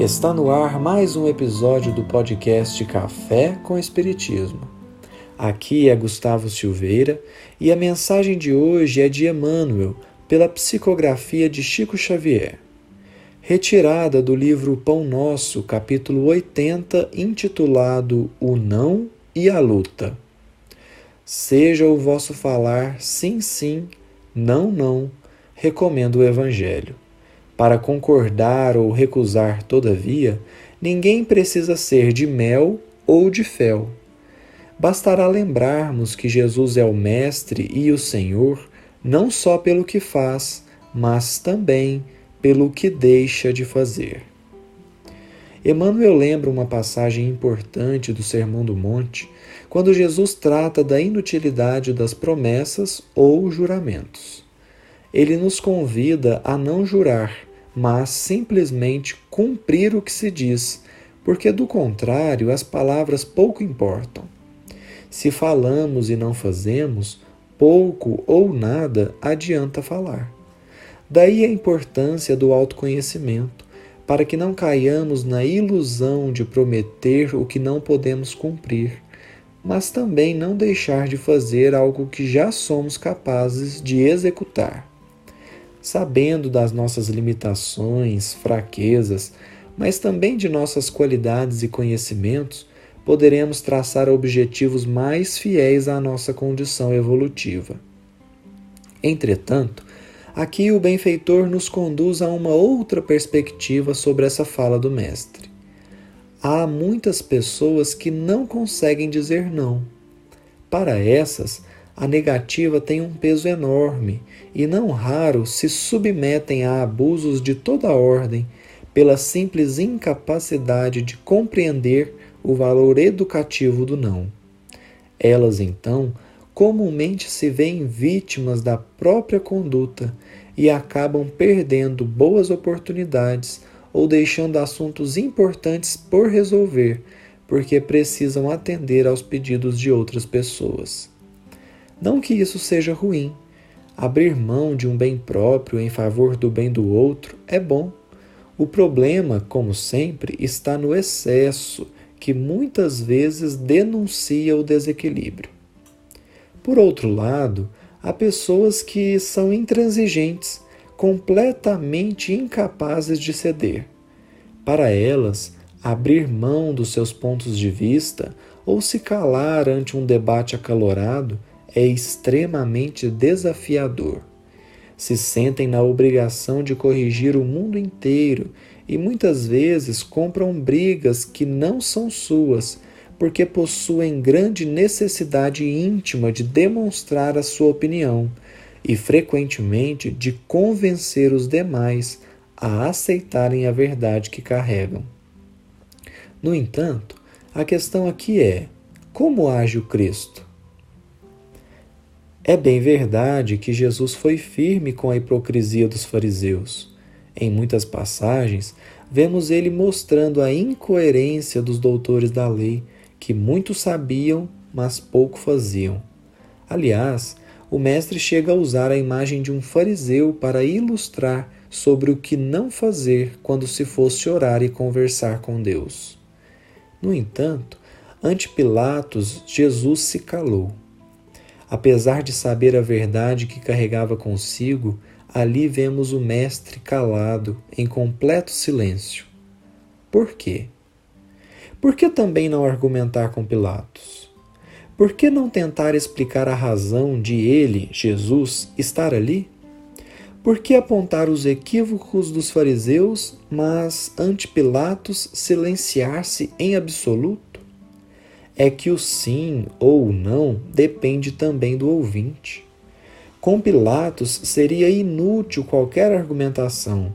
Está no ar mais um episódio do podcast Café com Espiritismo. Aqui é Gustavo Silveira e a mensagem de hoje é de Emmanuel, pela psicografia de Chico Xavier. Retirada do livro Pão Nosso, capítulo 80, intitulado O Não e a Luta. Seja o vosso falar sim, sim, não, não, recomendo o Evangelho. Para concordar ou recusar, todavia, ninguém precisa ser de mel ou de fel. Bastará lembrarmos que Jesus é o Mestre e o Senhor, não só pelo que faz, mas também pelo que deixa de fazer. Emmanuel lembra uma passagem importante do Sermão do Monte, quando Jesus trata da inutilidade das promessas ou juramentos. Ele nos convida a não jurar, mas simplesmente cumprir o que se diz, porque do contrário as palavras pouco importam. Se falamos e não fazemos, pouco ou nada adianta falar. Daí a importância do autoconhecimento, para que não caiamos na ilusão de prometer o que não podemos cumprir, mas também não deixar de fazer algo que já somos capazes de executar sabendo das nossas limitações, fraquezas, mas também de nossas qualidades e conhecimentos, poderemos traçar objetivos mais fiéis à nossa condição evolutiva. Entretanto, aqui o benfeitor nos conduz a uma outra perspectiva sobre essa fala do Mestre. Há muitas pessoas que não conseguem dizer não. Para essas, a negativa tem um peso enorme e não raro se submetem a abusos de toda ordem pela simples incapacidade de compreender o valor educativo do não. Elas, então, comumente se veem vítimas da própria conduta e acabam perdendo boas oportunidades ou deixando assuntos importantes por resolver, porque precisam atender aos pedidos de outras pessoas. Não que isso seja ruim. Abrir mão de um bem próprio em favor do bem do outro é bom. O problema, como sempre, está no excesso, que muitas vezes denuncia o desequilíbrio. Por outro lado, há pessoas que são intransigentes, completamente incapazes de ceder. Para elas, abrir mão dos seus pontos de vista ou se calar ante um debate acalorado é extremamente desafiador. Se sentem na obrigação de corrigir o mundo inteiro e muitas vezes compram brigas que não são suas, porque possuem grande necessidade íntima de demonstrar a sua opinião e frequentemente de convencer os demais a aceitarem a verdade que carregam. No entanto, a questão aqui é: como age o Cristo? É bem verdade que Jesus foi firme com a hipocrisia dos fariseus. Em muitas passagens, vemos ele mostrando a incoerência dos doutores da lei, que muito sabiam, mas pouco faziam. Aliás, o Mestre chega a usar a imagem de um fariseu para ilustrar sobre o que não fazer quando se fosse orar e conversar com Deus. No entanto, ante Pilatos, Jesus se calou. Apesar de saber a verdade que carregava consigo, ali vemos o Mestre calado, em completo silêncio. Por quê? Por que também não argumentar com Pilatos? Por que não tentar explicar a razão de ele, Jesus, estar ali? Por que apontar os equívocos dos fariseus, mas ante Pilatos silenciar-se em absoluto? É que o sim ou o não depende também do ouvinte. Com Pilatos seria inútil qualquer argumentação.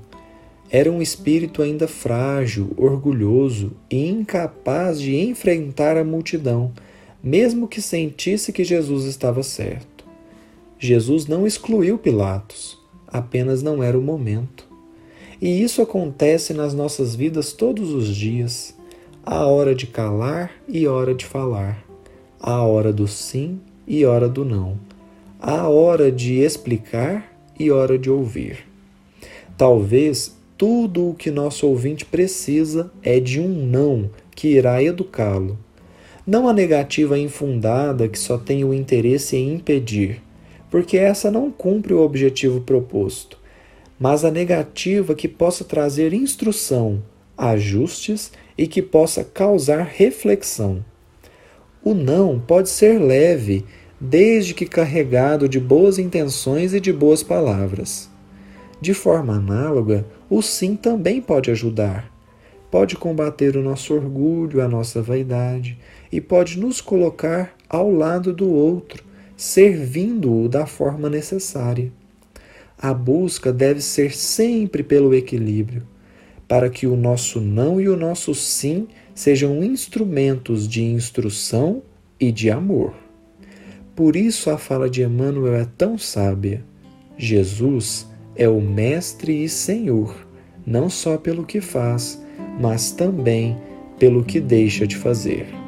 Era um espírito ainda frágil, orgulhoso e incapaz de enfrentar a multidão, mesmo que sentisse que Jesus estava certo. Jesus não excluiu Pilatos, apenas não era o momento. E isso acontece nas nossas vidas todos os dias. Há hora de calar e hora de falar. Há hora do sim e hora do não. Há hora de explicar e hora de ouvir. Talvez tudo o que nosso ouvinte precisa é de um não que irá educá-lo. Não a negativa infundada que só tem o interesse em impedir, porque essa não cumpre o objetivo proposto, mas a negativa que possa trazer instrução, ajustes e que possa causar reflexão. O não pode ser leve, desde que carregado de boas intenções e de boas palavras. De forma análoga, o sim também pode ajudar. Pode combater o nosso orgulho, a nossa vaidade e pode nos colocar ao lado do outro, servindo-o da forma necessária. A busca deve ser sempre pelo equilíbrio, para que o nosso não e o nosso sim sejam instrumentos de instrução e de amor. Por isso a fala de Emmanuel é tão sábia. Jesus é o Mestre e Senhor, não só pelo que faz, mas também pelo que deixa de fazer.